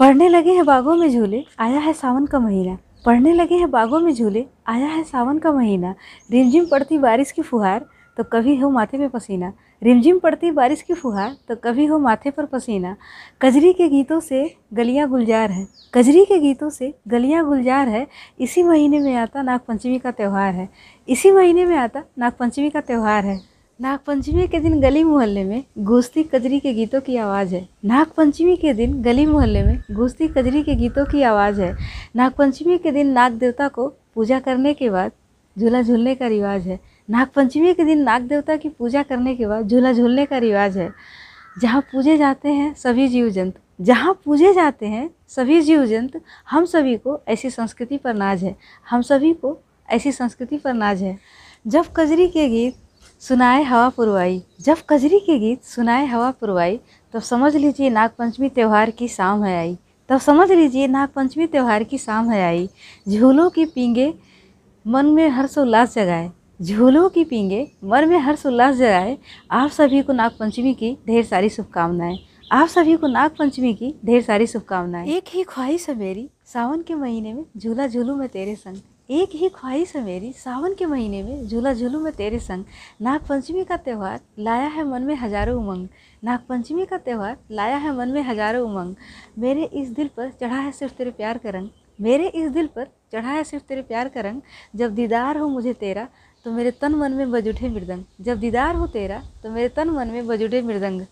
पढ़ने लगे हैं बागों में झूले, आया है सावन का महीना। पढ़ने लगे हैं बागों में झूले, आया है सावन का महीना। रिमझिम पड़ती बारिश की फुहार तो कभी हो माथे पे पसीना। रिमझिम पड़ती बारिश की फुहार तो कभी हो माथे पर पसीना। कजरी के गीतों से गलियाँ गुलजार है। कजरी के गीतों से गलियाँ गुलजार है। इसी महीने में आता नागपंचमी का त्यौहार है। इसी महीने में आता नागपंचमी का त्यौहार है। नागपंचमी के दिन गली मोहल्ले में गूंजती कजरी के गीतों की आवाज़ है। नागपंचमी के दिन गली मोहल्ले में गूंजती कजरी के गीतों की आवाज़ है। नागपंचमी के दिन नाग देवता को पूजा करने के बाद झूला झूलने का रिवाज है। नागपंचमी के दिन नाग देवता की पूजा करने के बाद झूला झूलने का रिवाज है। जहाँ पूजे जाते हैं, सभी जीव जंतु। जहाँ पूजे जाते हैं, सभी जीव जंतु, हम सभी को ऐसी संस्कृति पर नाज है। हम सभी को ऐसी संस्कृति पर नाज है। जब कजरी के गीत सुनाए हवा पुरवाई। जब कजरी के गीत सुनाए हवा पुरवाई, तब समझ लीजिए नागपंचमी त्यौहार की शाम है आई। तब समझ लीजिए नागपंचमी त्यौहार की शाम है आई। झूलों की पींगे मन में हर्षोल्लास जगाए। झूलों की पींगे मन में हर्षोल्लास जगाए। आप सभी को नागपंचमी की ढेर सारी शुभकामनाएँ। आप सभी को नागपंचमी की ढेर सारी शुभकामनाएँ। एक ही ख्वाहिश है मेरी, सावन के महीने में झूला झूलू मैं तेरे संग। एक ही ख्वाहिश है मेरी, सावन के महीने में झूला झूलू में तेरे संग, नागपंचमी का त्यौहार लाया है मन में हज़ारों उमंग। नागपंचमी का त्यौहार लाया है मन में हज़ारों उमंग। मेरे इस दिल पर चढ़ा है सिर्फ़ तेरे प्यार का रंग। मेरे इस दिल पर चढ़ा है सिर्फ़ तेरे प्यार का रंग। जब दीदार हो मुझे तेरा तो मेरे तन मन में बज उठे मृदंग। जब दीदार हो तेरा तो मेरे तन मन में बज उठे मृदंग।